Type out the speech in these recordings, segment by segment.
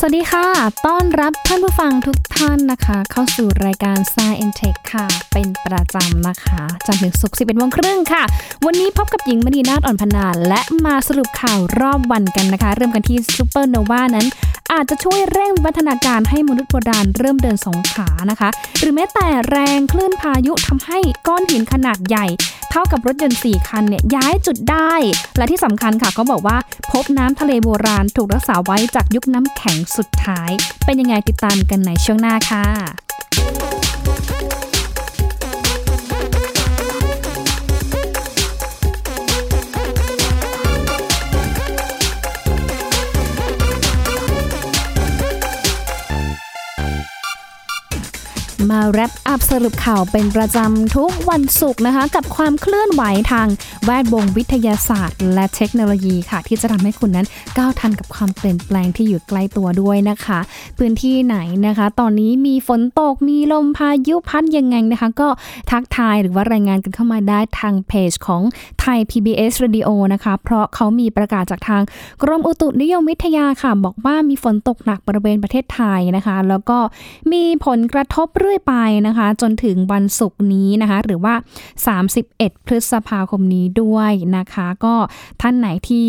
สวัสดีค่ะ ต้อนรับท่านผู้ฟังทุกท่านนะคะ เข้าสู่รายการ Science and Tech ค่ะ เป็นประจำนะคะจันทร์ถึงศุกร์11โมงครึ่งค่ะ วันนี้พบกับหญิงมณีนาฏอ่อนพนา และมาสรุปข่าวรอบวันกันนะคะ เริ่มกันที่ซูเปอร์โนวานั้น อาจจะช่วยเร่งวัฒนาการให้มนุษย์โบราณเริ่มเดินสองขานะคะ หรือแม้แต่แรงคลื่นพายุทำให้ก้อนหินขนาดใหญ่ เท่ากับรถยนต์ 4 คันเนี่ยย้ายจุดได้ และที่สำคัญค่ะก็บอกว่า พบน้ำทะเลโบราณถูกรักษาไว้จากยุคน้ำแข็งสุดท้าย เป็นยังไงติดตามกันในช่วงหน้าค่ะ มาแรปอัพสรุปข่าวเป็นประจำทุกวันศุกร์นะคะ กับความเคลื่อนไหวทางแวดวงวิทยาศาสตร์ และเทคโนโลยีค่ะ ที่จะทำให้คุณนั้นก้าวทันกับความเปลี่ยนแปลงที่อยู่ใกล้ตัวด้วยนะคะ พื้นที่ไหนนะคะ ตอนนี้มีฝนตกมีลมพายุพัดยังไงนะคะ ก็ทักทายหรือว่ารายงานกันเข้ามาได้ทางเพจของไทย PBS Radio นะคะ เพราะเขามีประกาศจากทางกรมอุตุนิยมวิทยาค่ะ บอกว่ามีฝนตกหนักบริเวณประเทศไทยนะคะ แล้วก็มีผลกระทบเรื่องยไปนะคะ จนถึงวันศุกร์นี้นะคะ หรือว่า 31 พฤษภาคมนี้ด้วยนะคะ ก็ท่านไหนที่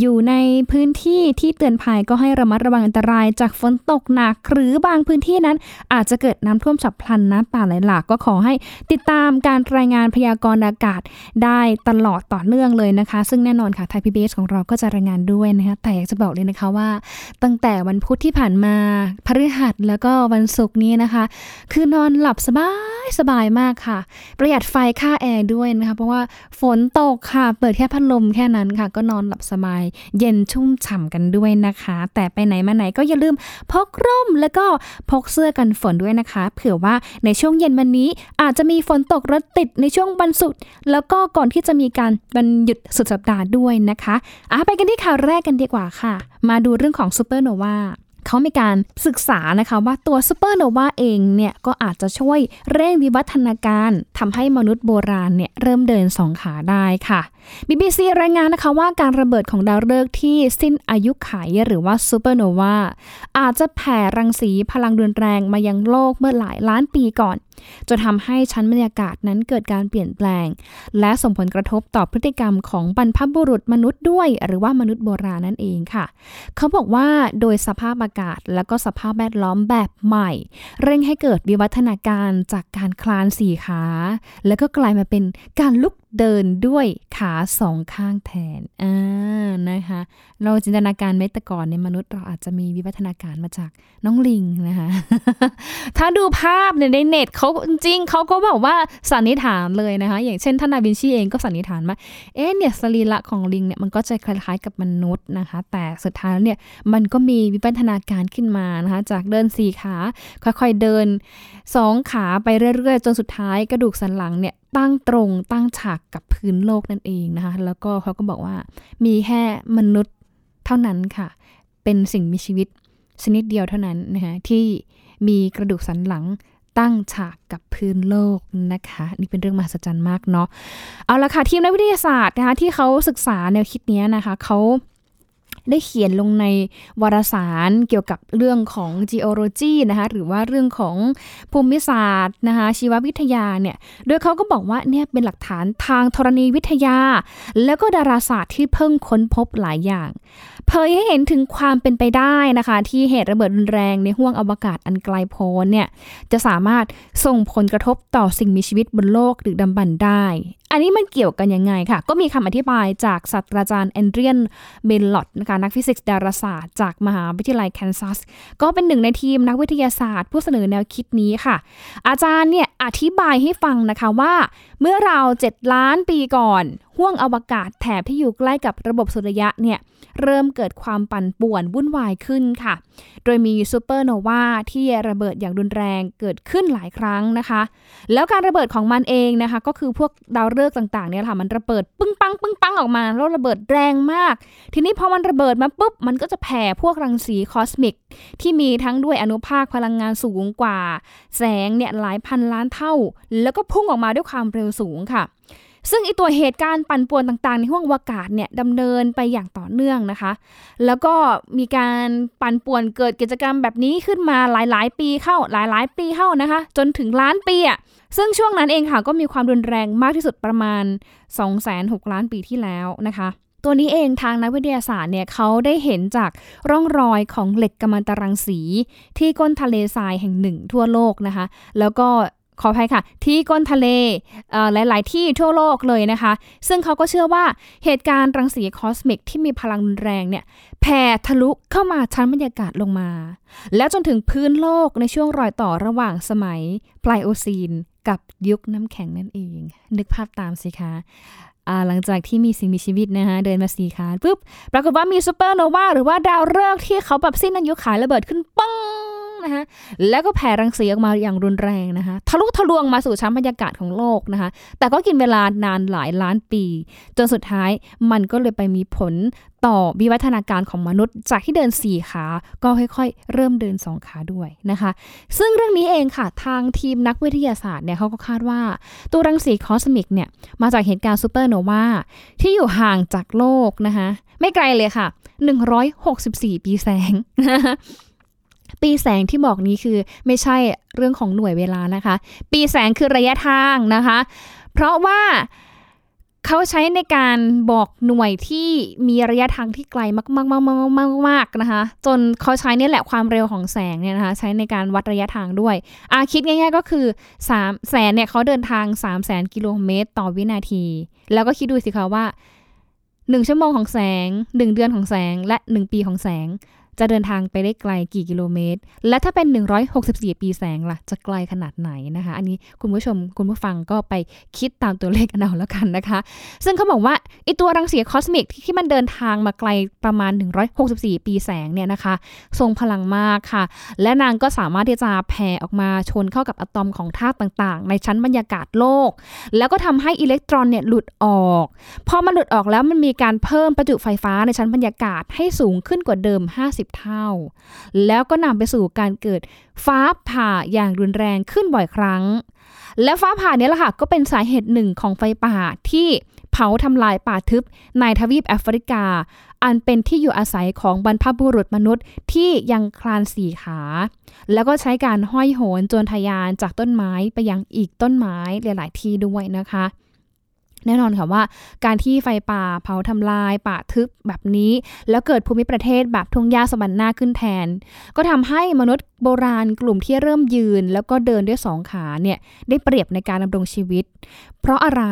อยู่ในพื้นที่ที่เตือนภัยก็ให้ระมัดระวังอันตรายจากฝนตกหนัก หรือบางพื้นที่นั้นอาจจะเกิดน้ำท่วมฉับพลันน้ำป่าไหลหลากก็ขอให้ติดตามการรายงานพยากรณ์อากาศได้ตลอดต่อเนื่องเลยนะคะ ซึ่งแน่นอนค่ะไทยพีบีของเราก็จะรายงานด้วยนะคะแต่อยากจะบอกเลยนะคะว่า ตั้งแต่วันพุธที่ผ่านมาพฤหัสแล้วก็วันศุกร์นี้นะคะ คืือนอนหลับสบายสบายมากค่ะ ประหยัดไฟค่าแอร์ด้วยนะคะ เพราะว่าฝนตกค่ะ เปิดแค่พัดลมแค่นั้นค่ะ ก็นอนหลับสบาย เย็นชุ่มฉ่ำกันด้วยนะคะ แต่ไปไหนมาไหนก็อย่าลืมพกร่มแล้วก็พกเสื้อกันฝนด้วยนะคะ เผื่อว่าในช่วงเย็นวันนี้อาจจะมีฝนตกรถติดในช่วงวันศุกร์แล้วก็ก่อนที่จะมีการวันหยุดสุดสัปดาห์ด้วยนะคะอะไปกันที่ข่าวแรกกันดีกว่าค่ะ มาดูเรื่องของซูเปอร์โนวา เขามีการศึกษานะคะว่าตัวซูเปอร์โนวาเองเนี่ยก็อาจจะช่วยเร่งวิวัฒนาการ ทำให้มนุษย์โบราณเนี่ยเริ่มเดินสองขาได้ค่ะ BBC รายงานนะคะว่าการระเบิดของดาวฤกษ์ที่สิ้นอายุขัยหรือว่าซูเปอร์โนวาอาจจะแผ่รังสีพลังรุนแรงมายังโลกเมื่อหลายล้านปีก่อน จนทำให้ชั้นบรรยากาศนั้นเกิดการเปลี่ยนแปลง และส่งผลกระทบต่อพฤติกรรมของบรรพบุรุษมนุษย์ด้วย หรือว่ามนุษย์โบราณนั่นเองค่ะ เขาบอกว่าโดยสภาพอากาศและก็สภาพแวดล้อมแบบใหม่ เร่งให้เกิดวิวัฒนาการจากการคลานสี่ขาแล้วก็กลายมาเป็นการลุกเดินด้วยขาสองข้างแทนอ่านะคะ เราจินตนาการไมตก่อนในมนุษย์เราอาจจะมีวิวัฒนาการมาจากน้องลิงนะคะ ถ้าดูภาพเนี่ยในเน็ตเขาจริงเขาก็บอกว่าสันนิษฐานเลยนะคะ อย่างเช่นท่านนาวินชีเองก็สันนิษฐานว่าเอ๊ะเนี่ยสรีระของลิงเนี่ยมันก็จะคล้ายๆกับมนุษย์นะคะ แต่สุดท้ายแล้วเนี่ยมันก็มีวิวัฒนาการขึ้นมานะคะ จากเดินสี่ขาค่อยๆเดินสองขาไปเรื่อยๆ จนสุดท้ายกระดูกสันหลังเนี่ย ตั้งตรงตั้งฉากกับพื้นโลกนั่นเองนะคะ แล้วก็เขาก็บอกว่า มีแค่มนุษย์เท่านั้นค่ะ เป็นสิ่งมีชีวิตชนิดเดียวเท่านั้นนะคะที่มีกระดูกสันหลังตั้งฉากกับพื้นโลกนะคะ นี่เป็นเรื่องมหัศจรรย์มากเนาะเอาละค่ะทีมนักวิทยาศาสตร์นะคะที่เขาศึกษาแนวคิดนี้นะคะเขา ได้เขียนลงในวารสารเกี่ยวกับเรื่องของ geology นะคะหรือว่าเรื่องของภูมิศาสตร์นะคะชีววิทยาเนี่ยโดยเขาก็บอกว่าเนี่ยเป็นหลักฐานทางธรณีวิทยา แล้วก็ดาราศาสตร์ที่เพิ่งค้นพบหลายอย่างเผยให้เห็นถึงความเป็นไปได้นะคะ ที่เหตุระเบิดรุนแรงในห้วงอวกาศอันไกลโพ้นเนี่ยจะสามารถส่งผลกระทบต่อสิ่งมีชีวิตบนโลกยุคดึกดำบรรพ์ได้ อันนี้มันเกี่ยวกันยังไงค่ะ ก็มีคำอธิบายจากศาสตราจารย์เอเดรียนเมลอตต์นะคะนักฟิสิกส์ดาราศาสตร์จากมหาวิทยาลัยแคนซัส ก็เป็นหนึ่งในทีมนักวิทยาศาสตร์ ผู้เสนอแนวคิดนี้ค่ะ อาจารย์เนี่ยอธิบายให้ฟังนะคะว่า เมื่อราว 7 ล้านปีก่อน ห้วงอวกาศแถบที่อยู่ใกล้กับระบบสุริยะเนี่ยเริ่มเกิดความปั่นป่วนวุ่นวายขึ้นค่ะ โดยมีซูเปอร์โนวาที่ระเบิดอย่างรุนแรงเกิดขึ้นหลายครั้งนะคะ แล้วการระเบิดของมันเองนะคะ ก็คือพวกดาวฤกษ์ต่างๆเนี่ยค่ะมันระเบิดปึ้งปังปึ้งปังออกมาแล้วระเบิดแรงมาก ทีนี้พอมันระเบิดมาปุ๊บมันก็จะแผ่พวกรังสีคอสมิกที่มีทั้งด้วยอนุภาคพลังงานสูงกว่า แสงเนี่ยหลายพันล้านเท่า แล้วก็พุ่งออกมาด้วยความเร็วสูงค่ะ ซึ่งไอตัวเหตุการณ์ปั่นป่วนต่างๆ ในห้วงอวกาศเนี่ยดำเนินไปอย่างต่อเนื่องนะคะ แล้วก็มีการปั่นป่วนเกิดกิจกรรมแบบนี้ขึ้นมาหลายๆ ปีเข้าหลายๆ ปีเข้านะคะ จนถึงล้านปีอะ่ะซึ่งช่วงนั้นเองค่ะก็มีความรุนแรงมากที่สุดประมาณ2-6ล้านปีที่แล้วนะคะตัวนี้เองทางนักวิทยาศาสตร์เนี่ยเขาได้เห็นจากร่องรอยของเหล็กกัมมันตรังสี ที่ก้นทะเลทรายแห่งหนึ่งทั่วโลกนะคะ แล้วก็ ขออภัยค่ะ ที่ก้นทะเลหลาย ๆ ที่ทั่วโลกเลยนะคะ ซึ่งเขาก็เชื่อว่าเหตุการณ์รังสีคอสมิกที่มีพลังรุนแรงเนี่ยแผ่ทะลุเข้ามาชั้นบรรยากาศลงมา แล้วจนถึงพื้นโลกในช่วงรอยต่อระหว่างสมัยไพลโอซีน กับยุคน้ำแข็งนั่นเอง นึกภาพตามสิคะหลังจากที่มีสิ่งมีชีวิตนะคะเดินมาสี่ขาปุ๊บปรากฏว่ามีซูเปอร์โนวาหรือว่าดาวฤกษ์ที่เขาแบบสิ้นอายุขัยระเบิดขึ้นปัง นะคะแล้วก็แผ่รังสีออกมาอย่างรุนแรงนะคะทะลุทะลวงมาสู่ชั้นบรรยากาศของโลกนะคะ แต่ก็กินเวลานานหลายล้านปี จนสุดท้ายมันก็เลยไปมีผลต่อวิวัฒนาการของมนุษย์ จากที่เดินสี่ขา ก็ค่อยๆ เริ่มเดินสองขาด้วยนะคะ ซึ่งเรื่องนี้เองค่ะ ทางทีมนักวิทยาศาสตร์เนี่ยเขาก็คาดว่า ตัวรังสีคอสมิกเนี่ย มาจากเหตุการณ์ซูเปอร์โนวาที่อยู่ห่างจากโลกนะคะ ไม่ไกลเลยค่ะ 164 ปีแสง ปีแสงที่บอกนี้คือไม่ใช่เรื่องของหน่วยเวลานะคะ ปีแสงคือระยะทางนะคะ เพราะว่าเขาใช้ในการบอกหน่วยที่มีระยะทางที่ไกลมากๆๆๆๆนะคะ จนเขาใช้นี่แหละความเร็วของแสงเนี่ยนะคะ ใช้ในการวัดระยะทางด้วยอาคิดง่ายๆก็คือ3แสนเนี่ยเขาเดินทาง 3 0 0แสนกิโลเมตรต่อวินาที แล้วก็คิดดูสิคะว่า 1 ชั่วโมงของแสง 1 เดือนของแสงและ 1 ปีของแสง จะเดินทางไปได้ไกลกี่กิโลเมตร และถ้าเป็น 164 ปีแสงล่ะ จะไกลขนาดไหนนะคะ อันนี้คุณผู้ชมคุณผู้ฟังก็ไปคิดตามตัวเลขเอาแล้วกันนะคะ ซึ่งเขาบอกว่าไอตัวรังสีคอสมิกที่มันเดินทางมาไกลประมาณ 164 ปีแสงเนี่ยนะคะ ทรงพลังมากค่ะ และนางก็สามารถที่จะแผ่ออกมาชนเข้ากับอะตอมของธาตุต่าง ๆ ในชั้นบรรยากาศโลก แล้วก็ทำให้อิเล็กตรอนเนี่ยหลุดออกพอมันหลุดออกแล้วมันมีการเพิ่มประจุไฟฟ้าในชั้นบรรยากาศให้สูงขึ้นกว่าเดิม 50เท่า แล้วก็นำไปสู่การเกิดฟ้าผ่าอย่างรุนแรงขึ้นบ่อยครั้ง และฟ้าผ่านี้แหละค่ะก็เป็นสาเหตุหนึ่งของไฟป่าที่เผาทำลายป่าทึบในทวีปแอฟริกา อันเป็นที่อยู่อาศัยของบรรพบุรุษมนุษย์ที่ยังคลานสี่ขา แล้วก็ใช้การห้อยโหนจนทยานจากต้นไม้ไปยังอีกต้นไม้หลาย ๆ ที่ด้วยนะคะ แน่นอนค่ะว่าการที่ไฟป่าเผาทำลายป่าทึบแบบนี้ แล้วเกิดภูมิประเทศแบบทุ่งหญ้าสวรรค์หน้าขึ้นแทน ก็ทำให้มนุษย์โบราณกลุ่มที่เริ่มยืน แล้วก็เดินด้วยสองขาเนี่ยได้เปรียบในการดำรงชีวิต เพราะอะไร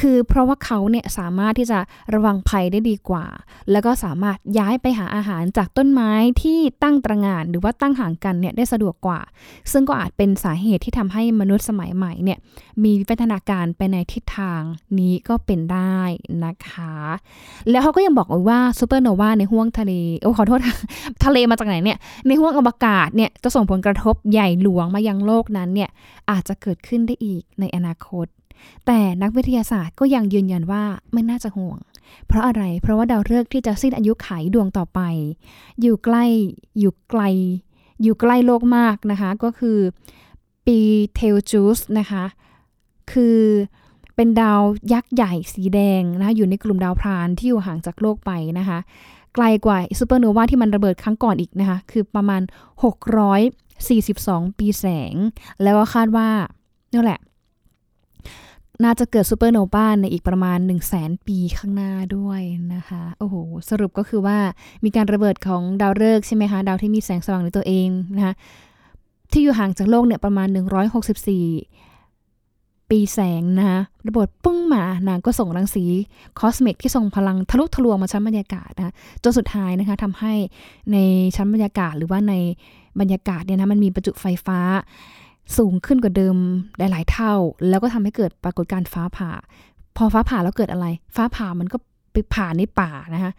คือเพราะว่าเขาเนี่ยสามารถที่จะระวังภัยได้ดีกว่า แล้วก็สามารถย้ายไปหาอาหารจากต้นไม้ที่ตั้งตระงานหรือว่าตั้งห่างกันเนี่ยได้สะดวกกว่า ซึ่งก็อาจเป็นสาเหตุที่ทำให้มนุษย์สมัยใหม่เนี่ยมีวิวัฒนาการไปในทิศทางนี้ก็เป็นได้นะคะ แล้วเขาก็ยังบอกว่าซูเปอร์โนวาในห้วงทะเลโอ้ขอโทษทะเลมาจากไหนเนี่ยในห้วงอวกาศเนี่ยจะส่งผลกระทบใหญ่หลวงมายังโลกนั้นเนี่ยอาจจะเกิดขึ้นได้อีกในอนาคต แต่นักวิทยาศาสตร์ก็ยังยืนยันว่าไม่น่าจะห่วง เพราะอะไร เพราะว่าดาวฤกษ์ที่จะสิ้นอายุขัยดวงต่อไป อยู่ใกล้ อยู่ไกล อยู่ใกล้โลกมากนะคะ ก็คือบีเทลจูสนะคะ คือเป็นดาวยักษ์ใหญ่สีแดงนะคะอยู่ในกลุ่มดาวพรานที่อยู่ห่างจากโลกไปนะคะ ไกลกว่าซูเปอร์โนวาที่มันระเบิดครั้งก่อนอีกนะคะ คือประมาณ 642 ปีแสง แล้วก็คาดว่านี่แหละ น่าจะเกิดซูเปอร์โนวาในอีกประมาณ 1 0 0 0 0แสนปีข้างหน้าด้วยนะคะ โอ้โห สรุปก็คือว่ามีการระเบิดของดาวฤกษ์ใช่ไหมคะ ดาวที่มีแสงสว่างในตัวเองนะคะที่อยู่ห่างจากโลกเนี่ยประมาณ 164 ปีแสงนะคะระเบิดปุ้งมานางก็ส่งรังสีคอสเมกที่ส่งพลังทะลุทะลวงมาชั้นบรรยากาศนะจนสุดท้ายนะคะทำให้ในชั้นบรรยากาศหรือว่าในบรรยากาศเนี่ยนะมันมีประจุไฟฟ้า สูงขึ้นกว่าเดิมหลาย ๆ เท่า แล้วก็ทำให้เกิดปรากฏการณ์ฟ้าผ่า พอฟ้าผ่าแล้วเกิดอะไร ฟ้าผ่ามันก็ไปผ่าในป่านะคะ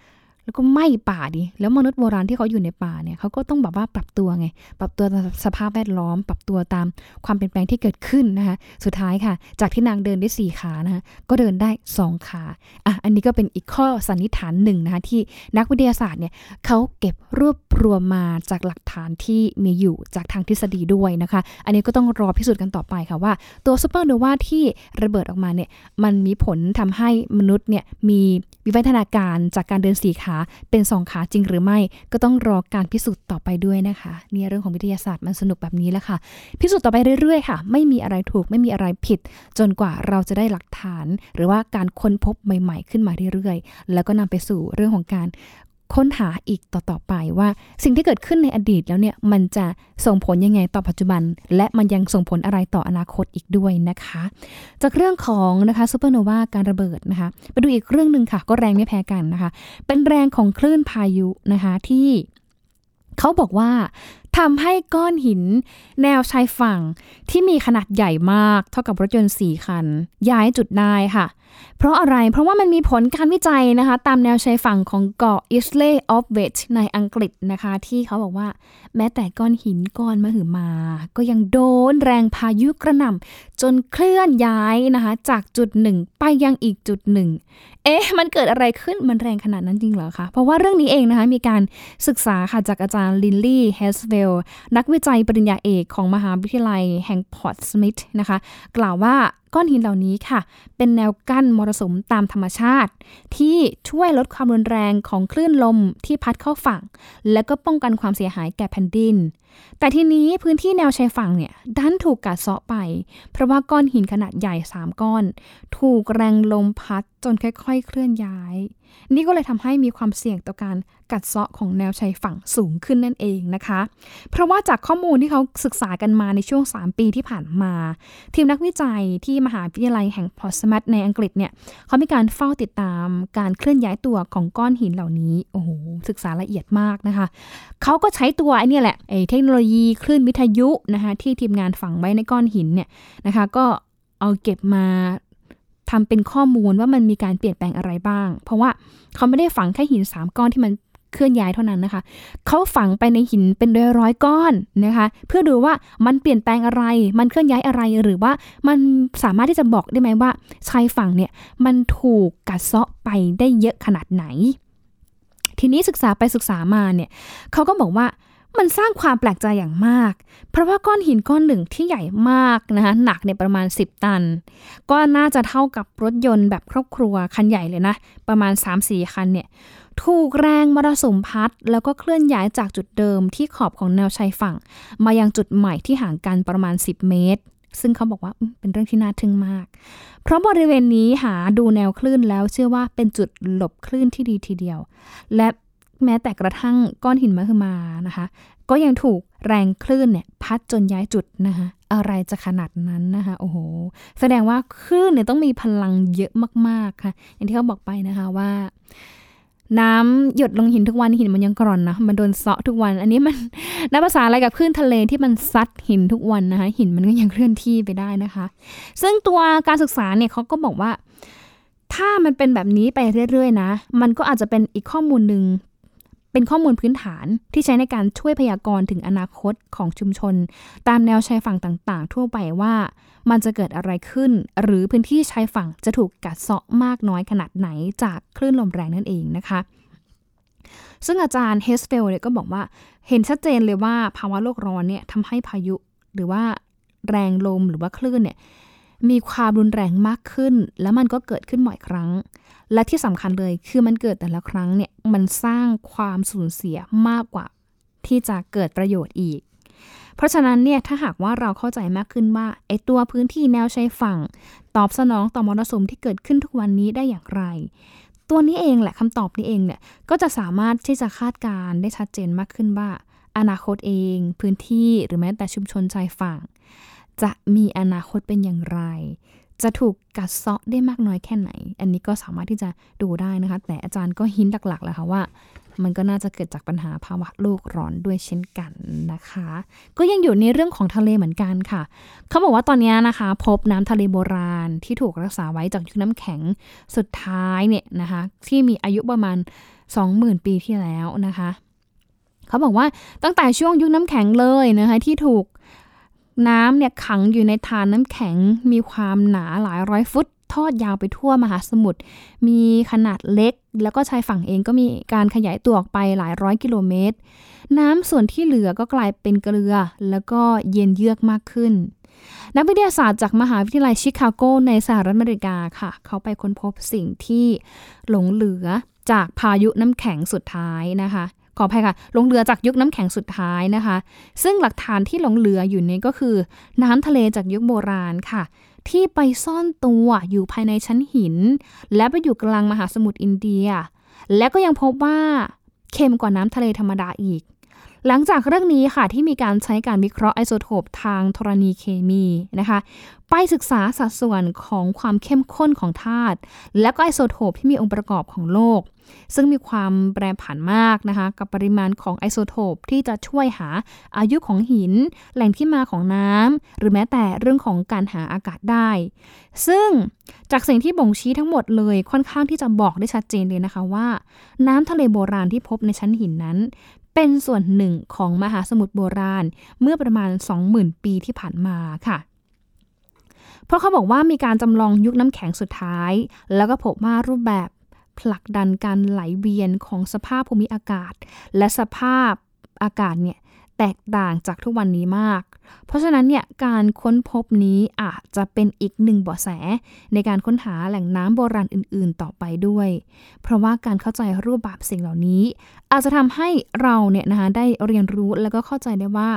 แล้วก็ไหม้ป่าดิแล้วมนุษย์โบราณที่เขาอยู่ในป่าเนี่ยเขาก็ต้องแบบว่าปรับตัวไง ปรับตัวตามสภาพแวดล้อม ปรับตัวตามความเปลี่ยนแปลงที่เกิดขึ้นนะคะสุดท้ายค่ะ จากที่นางเดินได้สี่ขานะคะก็เดินได้สองขาอะอันนี้ก็เป็นอีกข้อสันนิษฐานหนึ่งนะคะที่นักวิทยาศาสตร์เนี่ยเขาเก็บรวบรวมมาจากหลักฐานที่มีอยู่จากทางทฤษฎีด้วยนะคะ อันนี้ก็ต้องรอพิสูจน์กันต่อไปค่ะว่า ตัวซูเปอร์โนวาที่ระเบิดออกมาเนี่ยมันมีผลทำให้มนุษย์เนี่ยมีวิวัฒนาการจากการเดินสี่ขาเป็นสองขาจริงหรือไม่ก็ต้องรอการพิสูจน์ต่อไปด้วยนะคะเนี่ยเรื่องของวิทยาศาสตร์มันสนุกแบบนี้แหละค่ะ พิสูจน์ต่อไปเรื่อยๆค่ะ ไม่มีอะไรถูกไม่มีอะไรผิด จนกว่าเราจะได้หลักฐาน หรือว่าการค้นพบใหม่ ๆ ขึ้นมาเรื่อยๆ แล้วก็นำไปสู่เรื่องของการ ค้นหาอีกต่อๆไปว่า สิ่งที่เกิดขึ้นในอดีตแล้วเนี่ยมันจะส่งผลยังไงต่อปัจจุบัน และมันยังส่งผลอะไรต่ออนาคตอีกด้วยนะคะ จากเรื่องของนะคะซูเปอร์โนวาการระเบิดนะคะไปดูอีกเรื่องหนึ่งค่ะ ก็แรงไม่แพ้กันนะคะ เป็นแรงของคลื่นพายุนะคะที่เขาบอกว่าทำให้ก้อนหินแนวชายฝั่งที่มีขนาดใหญ่มาก เท่ากับรถยนต์สี่คัน ย้ายจุดได้ค่ะ เพราะอะไร เพราะว่ามันมีผลการวิจัยนะคะ ตามแนวชายฝั่งของเกาะอิสเลย์ออฟเวตในอังกฤษนะคะ ที่เขาบอกว่าแม้แต่ก้อนหินก้อนมหึมา ก็ยังโดนแรงพายุกระหน่ำจนเคลื่อนย้ายนะคะ จากจุดหนึ่งไปยังอีกจุดหนึ่งเอ๊ะ มันเกิดอะไรขึ้นมันแรงขนาดนั้นจริงเหรอคะ เพราะว่าเรื่องนี้เองนะคะมีการศึกษาค่ะจากอาจารย์ลินลี่เฮสเวลนักวิจัยปริญญาเอกของมหาวิทยาลัยแห่งพอร์ตสมิธนะคะ กล่าวว่า ก้อนหินเหล่านี้ค่ะ เป็นแนวกั้นมรสุมตามธรรมชาติ ที่ช่วยลดความรุนแรงของคลื่นลมที่พัดเข้าฝั่ง และก็ป้องกันความเสียหายแก่แผ่นดิน แต่ทีนี้พื้นที่แนวชายฝั่งเนี่ยดันถูกกัดเซาะไป เพราะว่าก้อนหินขนาดใหญ่ 3 ก้อน ถูกแรงลมพัดจนค่อย ๆ เคลื่อนย้าย นี่ก็เลยทำให้มีความเสี่ยงต่อการกัดเซาะของแนวชายฝั่งสูงขึ้นนั่นเองนะคะ เพราะว่าจากข้อมูลที่เขาศึกษากันมาในช่วง 3 ปีที่ผ่านมา ทีมนักวิจัยที่มหาวิทยาลัยแห่งพอสมัตในอังกฤษเนี่ยเขามีการเฝ้าติดตามการเคลื่อนย้ายตัวของก้อนหินเหล่านี้โอ้โหศึกษาละเอียดมากนะคะเขาก็ใช้ตัวไอ้นี่แหละไอ้เทคโนโลยีคลื่นวิทยุนะคะที่ทีมงานฝังไว้ในก้อนหินเนี่ยนะคะก็เอาเก็บมา ทำเป็นข้อมูลว่ามันมีการเปลี่ยนแปลงอะไรบ้าง เพราะว่าเขาไม่ได้ฝังแค่หินสามก้อนที่มันเคลื่อนย้ายเท่านั้นนะคะ เขาฝังไปในหินเป็นร้อยร้อยก้อนนะคะ เพื่อดูว่ามันเปลี่ยนแปลงอะไร มันเคลื่อนย้ายอะไร หรือว่ามันสามารถที่จะบอกได้ไหมว่าชายฝั่งเนี่ยมันถูกกัดเซาะไปได้เยอะขนาดไหน ทีนี้ศึกษาไปศึกษามาเนี่ยเขาก็บอกว่า มันสร้างความแปลกใจอย่างมาก เพราะว่าก้อนหินก้อนหนึ่งที่ใหญ่มากนะคะหนักเนี่ยประมาณ 10 ตัน ก็น่าจะเท่ากับรถยนต์แบบครอบครัวคันใหญ่เลยนะ ประมาณ 3-4 คันเนี่ยถูกแรงมรสุมพัด แล้วก็เคลื่อนย้ายจากจุดเดิมที่ขอบของแนวชายฝั่ง มายังจุดใหม่ที่ห่างกันประมาณ 10 เมตร ซึ่งเขาบอกว่าเป็นเรื่องที่น่าทึ่งมาก เพราะบริเวณนี้หาดูแนวคลื่นแล้วเชื่อว่าเป็นจุดหลบคลื่นที่ดีทีเดียว และ แม้แต่กระทั่งก้อนหินมหึมานะคะ ก็ยังถูกแรงคลื่นเนี่ยพัดจนย้ายจุดนะคะอะไรจะขนาดนั้นนะคะโอ้โห แสดงว่าคลื่นเนี่ยต้องมีพลังเยอะมากๆค่ะ อย่างที่เขาบอกไปนะคะว่า น้ำหยดลงหินทุกวันหินมันยังกร่อนนะมันโดนเซาะทุกวัน อันนี้มันนับภาษาอะไรกับคลื่นทะเลที่มันซัดหินทุกวันนะคะ หินมันก็ยังเคลื่อนที่ไปได้นะคะ ซึ่งตัวการศึกษาเนี่ยเขาก็บอกว่าถ้ามันเป็นแบบนี้ไปเรื่อยๆนะ มันก็อาจจะเป็นอีกข้อมูลหนึ่ง เป็นข้อมูลพื้นฐานที่ใช้ในการช่วยพยากรณ์ถึงอนาคตของชุมชน ตามแนวชายฝั่งต่างๆ ทั่วไปว่ามันจะเกิดอะไรขึ้น หรือพื้นที่ชายฝั่งจะถูกกัดเซาะมากน้อยขนาดไหนจากคลื่นลมแรงนั่นเองนะคะ ซึ่งอาจารย์เฮสเฟลเนี่ยก็บอกว่าเห็นชัดเจนเลยว่าภาวะโลกร้อนเนี่ยทำให้พายุหรือว่าแรงลมหรือว่าคลื่นเนี่ย มีความรุนแรงมากขึ้น แล้วมันก็เกิดขึ้นบ่อยครั้ง และที่สำคัญเลยคือมันเกิดแต่ละครั้งเนี่ยมันสร้างความสูญเสียมากกว่า ที่จะเกิดประโยชน์อีก เพราะฉะนั้นเนี่ยถ้าหากว่าเราเข้าใจมากขึ้นว่าไอตัวพื้นที่แนวชายฝั่ง ตอบสนองต่อมรสุมที่เกิดขึ้นทุกวันนี้ได้อย่างไร ตัวนี้เองแหละคำตอบนี้เองเนี่ยก็จะสามารถที่จะคาดการได้ชัดเจนมากขึ้นว่าอนาคตเอง พื้นที่หรือแม้แต่ชุมชนชายฝั่ง จะมีอนาคตเป็นอย่างไร จะถูกกัดเซาะได้มากน้อยแค่ไหน อันนี้ก็สามารถที่จะดูได้นะคะ แต่อาจารย์ก็หินหลักๆแหละค่ะว่า มันก็น่าจะเกิดจากปัญหาภาวะโลกร้อนด้วยเช่นกันนะคะ ก็ยังอยู่ในเรื่องของทะเลเหมือนกันค่ะ เขาบอกว่าตอนนี้นะคะ พบน้ำทะเลโบราณที่ถูกรักษาไว้จากยุคน้ำแข็งสุดท้ายเนี่ยนะคะ ที่มีอายุประมาณ 20,000 ปีที่แล้วนะคะ เขาบอกว่าตั้งแต่ช่วงยุคน้ำแข็งเลยนะคะที่ถูก น้ำเนี่ยขังอยู่ในฐานน้ำแข็ง มีความหนาหลายร้อยฟุต ทอดยาวไปทั่วมหาสมุทร มีขนาดเล็ก แล้วก็ชายฝั่งเองก็มีการขยายตัวออกไปหลายร้อยกิโลเมตร น้ำส่วนที่เหลือก็กลายเป็นเกลือ แล้วก็เย็นเยือกมากขึ้น นักวิทยาศาสตร์จากมหาวิทยาลัยชิคาโกในสหรัฐอเมริกาค่ะ เขาไปค้นพบสิ่งที่หลงเหลือจากพายุน้ำแข็งสุดท้ายนะคะ ออภัยค่ะหลงเหลือจากยุคน้ำแข็งสุดท้ายนะคะ ซึ่งหลักฐานที่หลงเหลืออยู่นี้ก็คือ น้ำทะเลจากยุคโบราณค่ะ ที่ไปซ่อนตัวอยู่ภายในชั้นหิน และไปอยู่กลางมหาสมุทรอินเดีย และก็ยังพบว่าเค็มกว่าน้ำทะเลธรรมดาอีก หลังจากเรื่องนี้ค่ะที่มีการใช้การวิเคราะห์ไอโซโทปทางธรณีเคมีนะคะ ไปศึกษาสัดส่วนของความเข้มข้นของธาตุและก็ไอโซโทปที่มีองค์ประกอบของโลก ซึ่งมีความแปรผันมากนะคะ กับปริมาณของไอโซโทปที่จะช่วยหาอายุของหิน แหล่งที่มาของน้ำหรือแม้แต่เรื่องของการหาอากาศได้ ซึ่งจากสิ่งที่บ่งชี้ทั้งหมดเลยค่อนข้างที่จะบอกได้ชัดเจนเลยนะคะว่า น้ำทะเลโบราณที่พบในชั้นหินนั้น เป็นส่วนหนึ่งของมหาสมุทรโบราณเมื่อประมาณ 20,000 ปีที่ผ่านมาค่ะ เพราะเขาบอกว่ามีการจำลองยุคน้ำแข็งสุดท้าย แล้วก็พบว่ารูปแบบผลักดันการไหลเวียนของสภาพภูมิอากาศ และสภาพอากาศเนี่ยแตกต่างจากทุกวันนี้มาก เพราะฉะนั้นเนี่ยการค้นพบนี้อาจจะเป็นอีกหนึ่งเบาะแส ในการค้นหาแหล่งน้ำโบราณอื่น ๆ ต่อไปด้วย เพราะว่าการเข้าใจรูปแบบสิ่งเหล่านี้ อาจจะทำให้เราเนี่ยนะคะได้เรียนรู้แล้วก็เข้าใจได้ว่า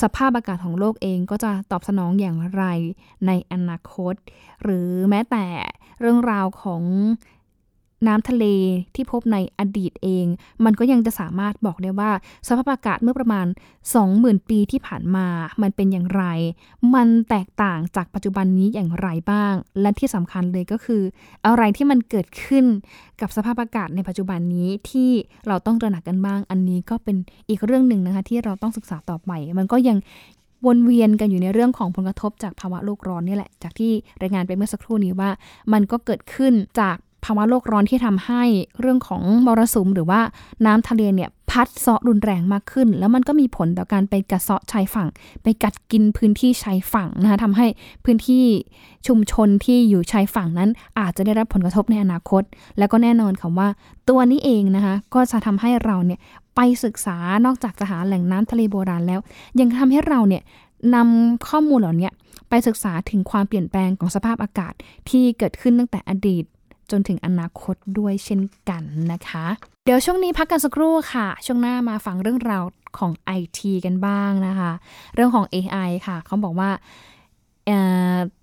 สภาพอากาศของโลกเองก็จะตอบสนองอย่างไรในอนาคต หรือแม้แต่เรื่องราวของ น้ำทะเลที่พบในอดีตเอง มันก็ยังจะสามารถบอกได้ว่า สภาพอากาศเมื่อประมาณ 20,000 ปีที่ผ่านมา มันเป็นอย่างไร มันแตกต่างจากปัจจุบันนี้อย่างไรบ้าง และที่สำคัญเลยก็คือ อะไรที่มันเกิดขึ้นกับสภาพอากาศในปัจจุบันนี้ที่เราต้องตระหนักกันบ้าง อันนี้ก็เป็นอีกเรื่องหนึ่งนะคะที่เราต้องศึกษาต่อไป มันก็ยังวนเวียนกันอยู่ในเรื่องของผลกระทบจากภาวะโลกร้อนนี่แหละ จากที่รายงานไปเมื่อสักครู่นี้ว่า มันก็เกิดขึ้นจาก ภาวะโลกร้อนที่ทำให้เรื่องของมรสุมหรือว่าน้ำทะเลเนี่ยพัดเซาะรุนแรงมากขึ้น แล้วมันก็มีผลต่อการไปกัดเซาะชายฝั่ง ไปกัดกินพื้นที่ชายฝั่งนะคะทำให้พื้นที่ชุมชนที่อยู่ชายฝั่งนั้น อาจจะได้รับผลกระทบในอนาคต แล้วก็แน่นอนค่ะว่า ตัวนี้เองนะคะก็จะทำให้เราเนี่ยไปศึกษานอกจากจะหาแหล่งน้ำทะเลโบราณแล้ว ยังทำให้เราเนี่ยนำข้อมูลเหล่านี้ไปศึกษาถึงความเปลี่ยนแปลงของสภาพอากาศที่เกิดขึ้นตั้งแต่อดีต จนถึงอนาคตด้วยเช่นกันนะคะ เดี๋ยวช่วงนี้พักกันสักครู่ค่ะ ช่วงหน้ามาฟังเรื่องราวของ IT กันบ้างนะคะ เรื่องของ AI ค่ะเขาบอกว่า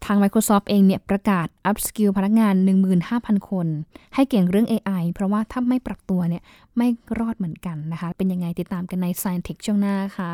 ทาง Microsoft เองเนี่ยประกาศ upskill พนักงาน 15,000 คน ให้เก่งเรื่อง AI เพราะว่าถ้าไม่ปรับตัวเนี่ย ไม่รอดเหมือนกันนะคะ เป็นยังไงติดตามกันใน Science Tech ช่วงหน้าค่ะ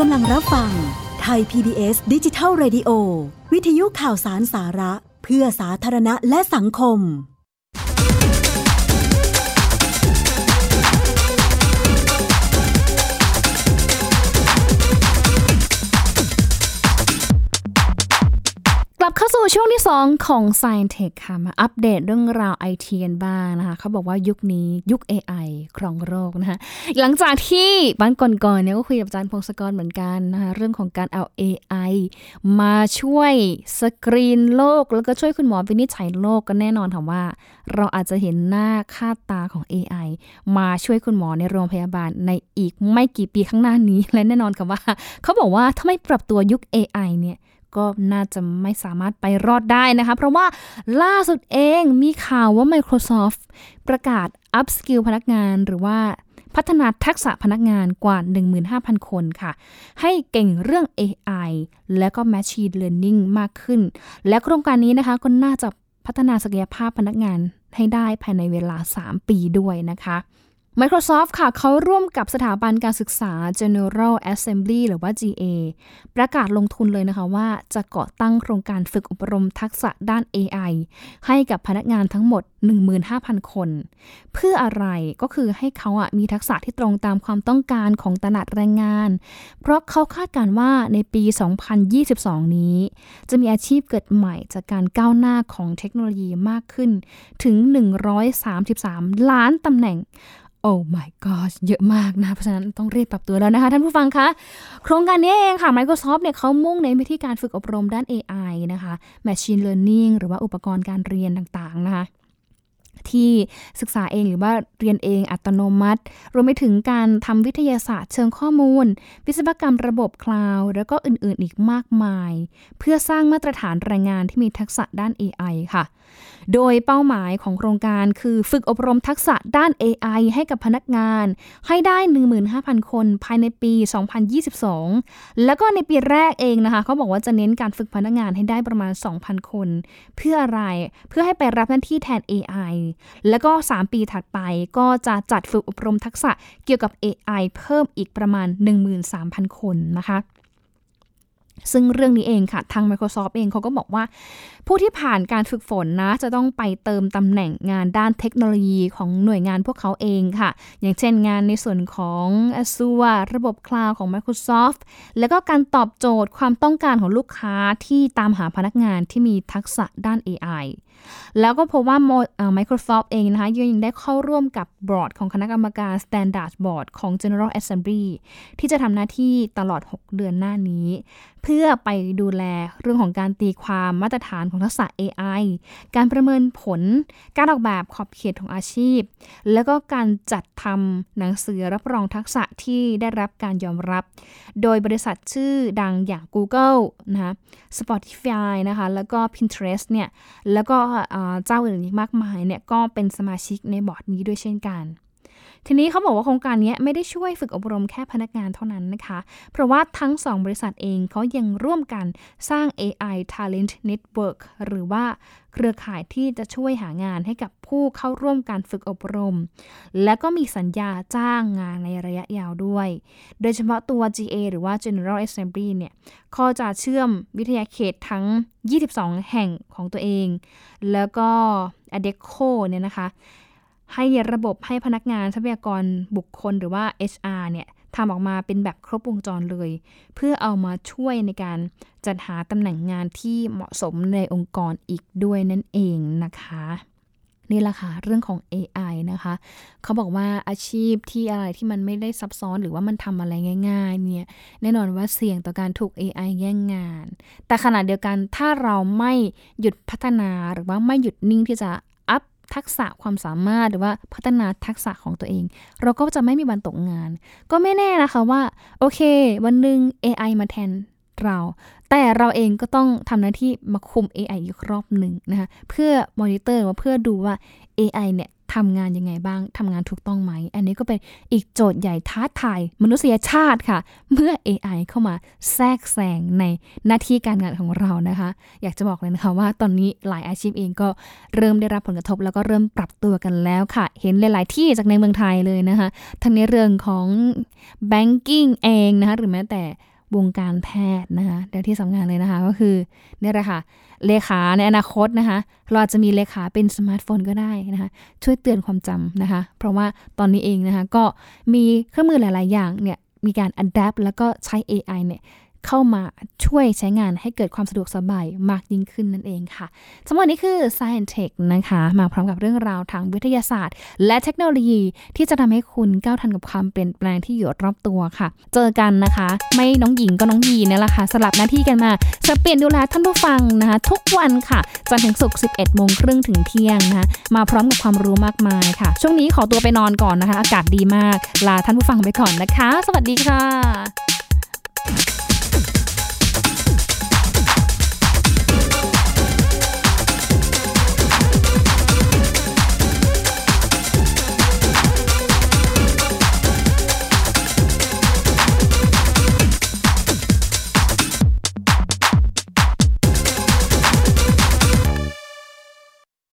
กำลังรับฟัง Thai PBS Digital Radio วิทยุข่าวสารสาระ เพื่อสาธารณะและสังคม ลับเข้าสู่ช่วงที่ 2 ของ s c i e n Tech ค่ะ มาอัปเดตเรื่องราวไอทีกันบ้างนะคะเขาบอกว่ายุคนี้ยุค AI ครองโลกนะคะหลังจากที่บ้านก่อนๆเนี่ยก็คุยกับอาจารย์พงศกรเหมือนกันนะคะเรื่องของการเอา AI มาช่วยสกรีนโลกแล้วก็ช่วยคุณหมอวินิจฉัยโลกกันแน่นอนค่ะว่า เราอาจจะเห็นหน้าค่าตาของ AI มาช่วยคุณหมอในโรงพยาบาลในอีกไม่กี่ปีข้างหน้านี้และแน่นอนค่ะว่าเขาบอกว่าถ้าไม่ปรับตัวยุค AI เนี่ย ก็น่าจะไม่สามารถไปรอดได้นะคะ เพราะว่าล่าสุดเองมีข่าวว่า Microsoft ประกาศ up skill พนักงานหรือว่าพัฒนาทักษะพนักงานกว่า 15,000 คนค่ะ ให้เก่งเรื่อง AI และก็ Machine Learning มากขึ้น และโครงการนี้นะคะก็น่าจะพัฒนาศักยภาพพนักงานให้ได้ภายในเวลา 3 ปีด้วยนะคะ Microsoft ค่ะเขาร่วมกับสถาบันการศึกษา General Assembly หรือว่า GA ประกาศลงทุนเลยนะคะว่าจะก่อตั้งโครงการฝึกอบรมทักษะด้าน AI ให้กับพนักงานทั้งหมด 15,000 คน เพื่ออะไรก็คือให้เขาอะมีทักษะที่ตรงตามความต้องการของตลาดแรงงาน เพราะเขาคาดการว่าในปี 2022 นี้ จะมีอาชีพเกิดใหม่จากการก้าวหน้าของเทคโนโลยีมากขึ้นถึง 133 ล้านตำแหน่ง โอ้ my god เยอะมากนะ เพราะฉะนั้นต้องรีบปรับตัวแล้วนะคะ ท่านผู้ฟังคะ โครงการนี้เองค่ะ Microsoft เนี่ยเขามุ่งในวิธีการฝึกอบรมด้าน AI นะคะ Machine Learning หรือว่าอุปกรณ์การเรียนต่างๆนะคะ ที่ศึกษาเองหรือว่าเรียนเองอัตโนมัติ รวมไปถึงการทำวิทยาศาสตร์เชิงข้อมูล วิศวกรรมระบบคลาวด์แล้วก็อื่นๆอีกมากมาย เพื่อสร้างมาตรฐานแรงงานที่มีทักษะด้าน AI ค่ะ โดยเป้าหมายของโครงการคือฝึกอบรมทักษะด้าน AI ให้กับพนักงาน ให้ได้ 15,000 คนภายในปี 2022 แล้วก็ในปีแรกเองนะคะเขาบอกว่าจะเน้นการฝึกพนักงานให้ได้ประมาณ 2,000 คน เพื่ออะไร เพื่อให้ไปรับหน้าที่แทน AI แล้วก็ 3 ปีถัดไปก็จะจัดฝึกอบรมทักษะเกี่ยวกับ AI เพิ่มอีกประมาณ 13,000 คนนะคะซึ่งเรื่องนี้เองค่ะ ทาง Microsoft เองเขาก็บอกว่า ผู้ที่ผ่านการฝึกฝนนะ จะต้องไปเติมตำแหน่งงานด้านเทคโนโลยีของหน่วยงานพวกเขาเองค่ะ อย่างเช่นงานในส่วนของ Azure ระบบคลาวด์ของ Microsoft แล้วก็การตอบโจทย์ความต้องการของลูกค้าที่ตามหาพนักงานที่มีทักษะด้าน AI แล้วก็พบว่า Microsoft เองนะคะยังได้เข้าร่วมกับบอร์ดของคณะกรรมการ Standard Board ของ General Assembly ที่จะทำหน้าที่ตลอด 6 เดือนหน้านี้ เพื่อไปดูแลเรื่องของการตีความมาตรฐานของทักษะ AI การประเมินผล การออกแบบขอบเขตของอาชีพ แล้วก็การจัดทำหนังสือรับรองทักษะที่ได้รับการยอมรับ โดยบริษัทชื่อดังอย่าง Google นะคะ Spotify นะคะ แล้วก็ Pinterest เนี่ย แล้วก็เจ้าอื่นอีกมากมายเนี่ยก็เป็นสมาชิกในบอร์ดนี้ด้วยเช่นกัน ทีนี้เขาบอกว่าโครงการนี้ไม่ได้ช่วยฝึกอบรมแค่พนักงานเท่านั้นนะคะ เพราะว่าทั้งสองบริษัทเองเขายังร่วมกันสร้าง AI Talent Network หรือว่าเครือข่ายที่จะช่วยหางานให้กับผู้เข้าร่วมการฝึกอบรม และก็มีสัญญาจ้างงานในระยะยาวด้วย โดยเฉพาะตัว GA หรือว่า General Assembly เนี่ยก็จะเชื่อมวิทยาเขตทั้ง 22 แห่งของตัวเอง แล้วก็ ADECO เนี่ยนะคะ ให้ระบบให้พนักงานทรัพยากรบุคคลหรือว่า HR เนี่ยทำออกมาเป็นแบบครบวงจรเลย เพื่อเอามาช่วยในการจัดหาตำแหน่งงานที่เหมาะสมในองค์กรอีกด้วยนั่นเองนะคะนี่แหละค่ะเรื่องของ AI นะคะ เขาบอกว่าอาชีพที่อะไรที่มันไม่ได้ซับซ้อนหรือว่ามันทำอะไรง่าย ๆ เนี่ยแน่นอนว่าเสี่ยงต่อการถูก AI แย่งงาน แต่ขณะเดียวกันถ้าเราไม่หยุดพัฒนาหรือว่าไม่หยุดนิ่งที่จะ ทักษะความสามารถหรือว่าพัฒนาทักษะของตัวเอง เราก็จะไม่มีวันตกงาน ก็ไม่แน่นะคะว่า โอเค วันหนึ่ง AI มาแทน เรา แต่เราเองก็ต้องทำหน้าที่มาคุม AI อีกรอบหนึ่งนะคะเพื่อมอนิเตอร์ว่าเพื่อดูว่า AI เนี่ยทำงานยังไงบ้างทำงานถูกต้องไหม อันนี้ก็เป็นอีกโจทย์ใหญ่ท้าทายมนุษยชาติค่ะ เมื่อ AI เข้ามาแทรกแซงในหน้าที่การงานของเรานะคะ อยากจะบอกเลยนะคะว่าตอนนี้หลายอาชีพเองก็เริ่มได้รับผลกระทบ แล้วก็เริ่มปรับตัวกันแล้วค่ะ เห็นหลาย ๆ ที่จากในเมืองไทยเลยนะคะ ทั้งในเรื่องของ banking เองนะคะหรือแม้แต่ วงการแพทย์นะคะแต่ที่สำคัญเลยนะคะก็คือเนี่ยแหละค่ะเลขาในอนาคตนะคะ เราจะมีเลขาเป็นสมาร์ทโฟนก็ได้นะคะ ช่วยเตือนความจำนะคะ เพราะว่าตอนนี้เองนะคะ ก็มีเครื่องมือหลาย ๆ อย่างเนี่ยมีการอัดแอปแล้วก็ใช้ AI เนี่ย เข้ามาช่วยใช้งานให้เกิดความสะดวกสบายมากยิ่งขึ้นนั่นเองค่ะสำหรับนี้คือ Science Tech นะคะ มาพร้อมกับเรื่องราวทางวิทยาศาสตร์ และเทคโนโลยีที่จะทำให้คุณก้าวทันกับความเปลี่ยนแปลงที่อยู่รอบตัวค่ะ เจอกันนะคะ ไม่น้องหญิงก็น้องยีนี่แหละค่ะสลับหน้าที่กันมาสเปลี่ยนดูแลท่านผู้ฟังนะคะ ทุกวันค่ะจันทร์ถึงศุกร์11โมงครึ่งถึงเที่ยงนะะมาพร้อมกับความรู้มากมายค่ะ ช่วงนี้ขอตัวไปนอนก่อนนะคะ อากาศดีมาก ลาท่านผู้ฟังไปก่อนนะคะ สวัสดีค่ะ